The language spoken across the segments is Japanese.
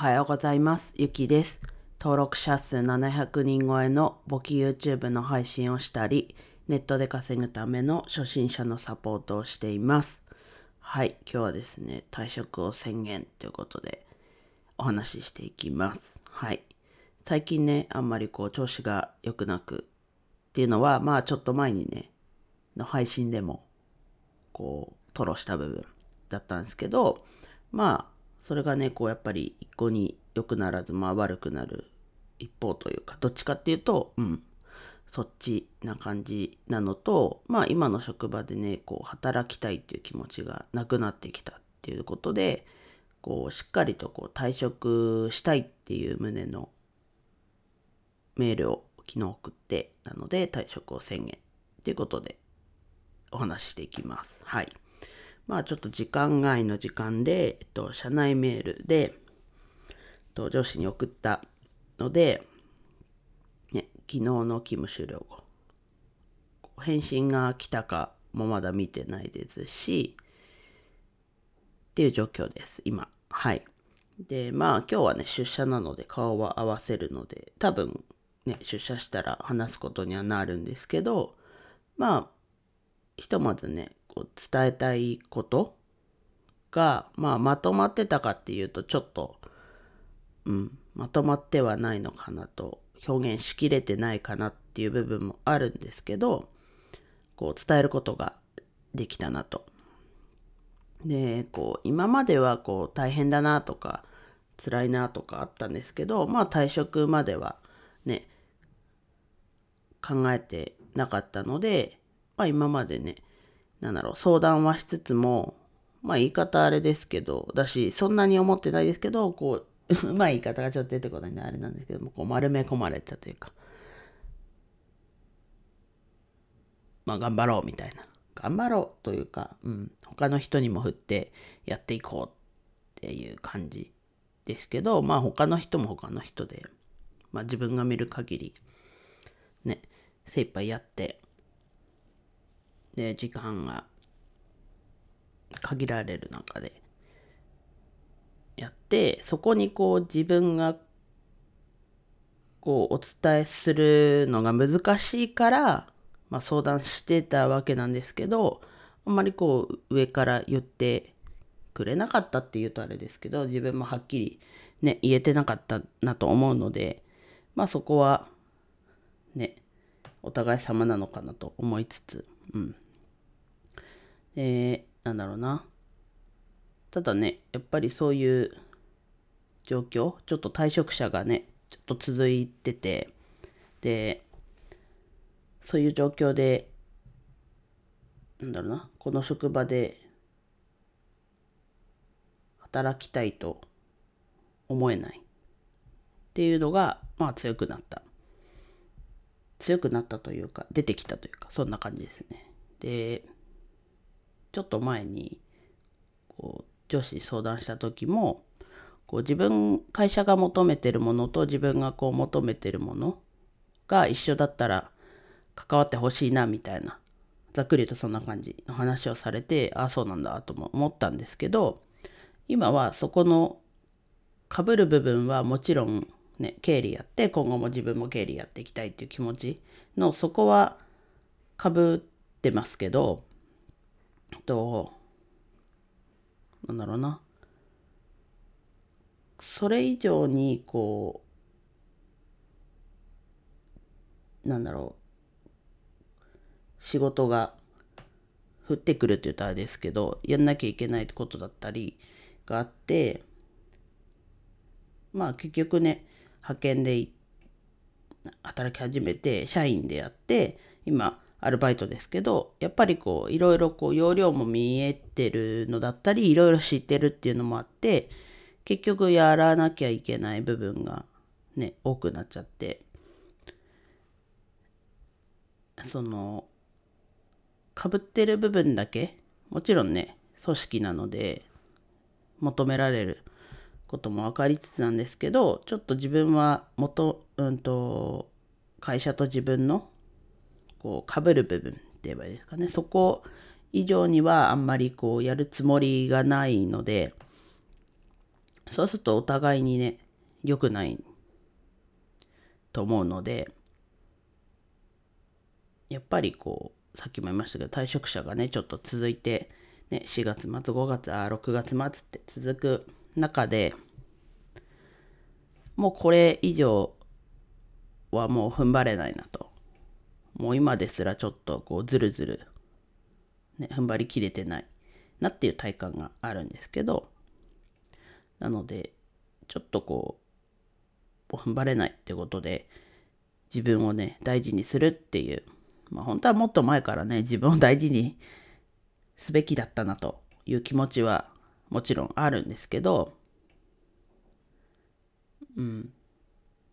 はようございます。ゆきです。登録者数700人超えの簿記 YouTube の配信をしたり、ネットで稼ぐための初心者のサポートをしています。はい、今日はですね、退職を宣言ということでお話ししていきます。はい。最近ね、あんまりこう調子が良くなくっていうのは、まあちょっと前にね、の配信でもこう、吐露した部分だったんですけど、まあ、それがね、こうやっぱり一個に良くならず、まあ悪くなる一方というか、どっちかっていうと、うん、そっちな感じなのと、まあ今の職場でね、こう働きたいっていう気持ちがなくなってきたっていうことで、こうしっかりとこう退職したいっていう旨のメールを昨日送って、なので退職を宣言っていうことでお話ししていきます。はい。まあちょっと時間外の時間で、えっと、社内メールで、えっと、上司に送ったので、ね、昨日の勤務終了後、返信が来たかもまだ見てないですし、っていう状況です、今。はい。で、まあ今日はね、出社なので顔は合わせるので、多分ね、出社したら話すことにはなるんですけど、まあ、ひとまずね、伝えたいことが、まあ、まとまってたかっていうと、ちょっと、うん、まとまってはないのかなと、表現しきれてないかなっていう部分もあるんですけど、こう伝えることができたなと。で、こう、今まではこう大変だなとか、辛いなとかあったんですけど、まあ退職まではね、考えてなかったので、まあ今までね、なんだろう、相談はしつつも、まあ言い方あれですけど、だし、そんなに思ってないですけど、こう、う まあ言い方がちょっと出てこないんであれなんですけども、こう丸め込まれたというか、まあ頑張ろうみたいな。頑張ろうというか、うん、他の人にも振ってやっていこうっていう感じですけど、まあ他の人も他の人で、まあ自分が見る限り、ね、精一杯やって、で、時間が限られる中でやって、そこにこう自分がこうお伝えするのが難しいから、まあ相談してたわけなんですけど、あんまりこう上から言ってくれなかったっていうとあれですけど、自分もはっきりね、言えてなかったなと思うので、まあそこはね、お互い様なのかなと思いつつ、うん。で、なんだろうな。ただね、やっぱりそういう状況、ちょっと退職者がね、ちょっと続いてて、で、そういう状況で、なんだろうな、この職場で働きたいと思えないっていうのが、まあ強くなった。強くなったというか、出てきたというか、そんな感じですね。で、ちょっと前に、こう、上司に相談した時も、こう自分、会社が求めてるものと自分がこう求めてるものが一緒だったら関わってほしいな、みたいな、ざっくりとそんな感じの話をされて、ああ、そうなんだ、とも思ったんですけど、今はそこの被る部分はもちろんね、経理やって、今後も自分も経理やっていきたいっていう気持ちの、そこは被ってますけど、と、なんだろうな。それ以上に、こう、なんだろう。仕事が降ってくるって言ったらあれですけど、やんなきゃいけないってことだったりがあって、まあ結局ね、派遣で働き始めて、社員でやって、今、アルバイトですけど、やっぱりこう、いろいろこう、容量も見えてるのだったり、いろいろ知ってるっていうのもあって、結局やらなきゃいけない部分がね、多くなっちゃって、その、被ってる部分だけ、もちろんね、組織なので、求められることも分かりつつなんですけど、ちょっと自分は元、うんと、会社と自分の、こう、被る部分って言えばいいですかね。そこ以上にはあんまりこう、やるつもりがないので、そうするとお互いにね良くないと思うのでやっぱりこうさっきも言いましたけど退職者がねちょっと続いて、ね、4月末5月あ6月末って続く中でもうこれ以上はもう踏ん張れないなともう今ですらちょっとこうずるずる、ね、踏ん張りきれてないなっていう体感があるんですけどなのでちょっとこう踏ん張れないってことで自分をね大事にするっていうまあ本当はもっと前からね自分を大事にすべきだったなという気持ちはもちろんあるんですけどうん。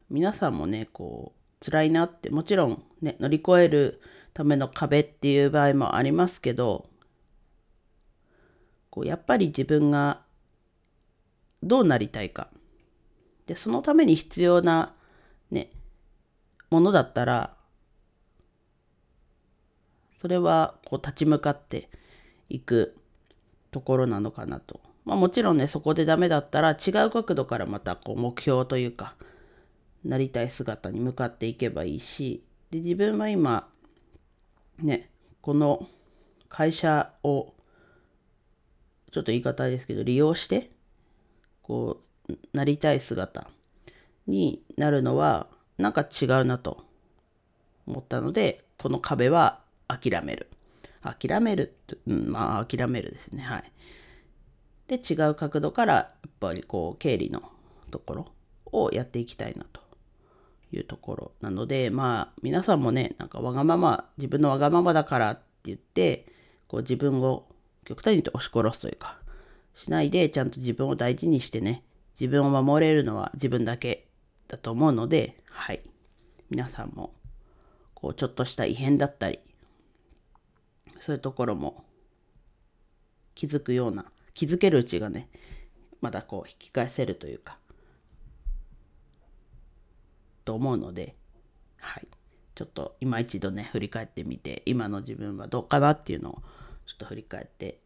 皆さんもねこう辛いなってもちろんね乗り越えるための壁っていう場合もありますけどこうやっぱり自分がどうなりたいかでそのために必要なねものだったらそれはこう立ち向かっていくところなのかなと。まあ、もちろんねそこでダメだったら違う角度からまたこう目標というかなりたい姿に向かっていけばいいしで自分は今ねこの会社をちょっと言い方ですけど利用してこうなりたい姿になるのはなんか違うなと思ったのでこの壁は諦める。諦めるうん、まあ諦めるですね。はい。で、違う角度からやっぱりこう経理のところをやっていきたいなというところなので、まあ皆さんもね、なんかわがまま、自分のわがままだからって言って、こう自分を極端に言って押し殺すというか、しないでちゃんと自分を大事にしてね、自分を守れるのは自分だけだと思うので、はい。皆さんも、こうちょっとした異変だったり、そういうところも気づくような気づけるうちがねまたこう引き返せるというかと思うのではい。ちょっと今一度ね振り返ってみて今の自分はどうかなっていうのをちょっと振り返って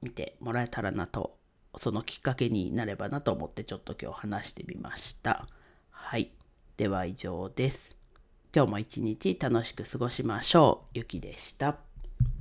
みてもらえたらなとそのきっかけになればなと思ってちょっと今日話してみました。はい。では以上です。今日も一日楽しく過ごしましょう。ゆきでした。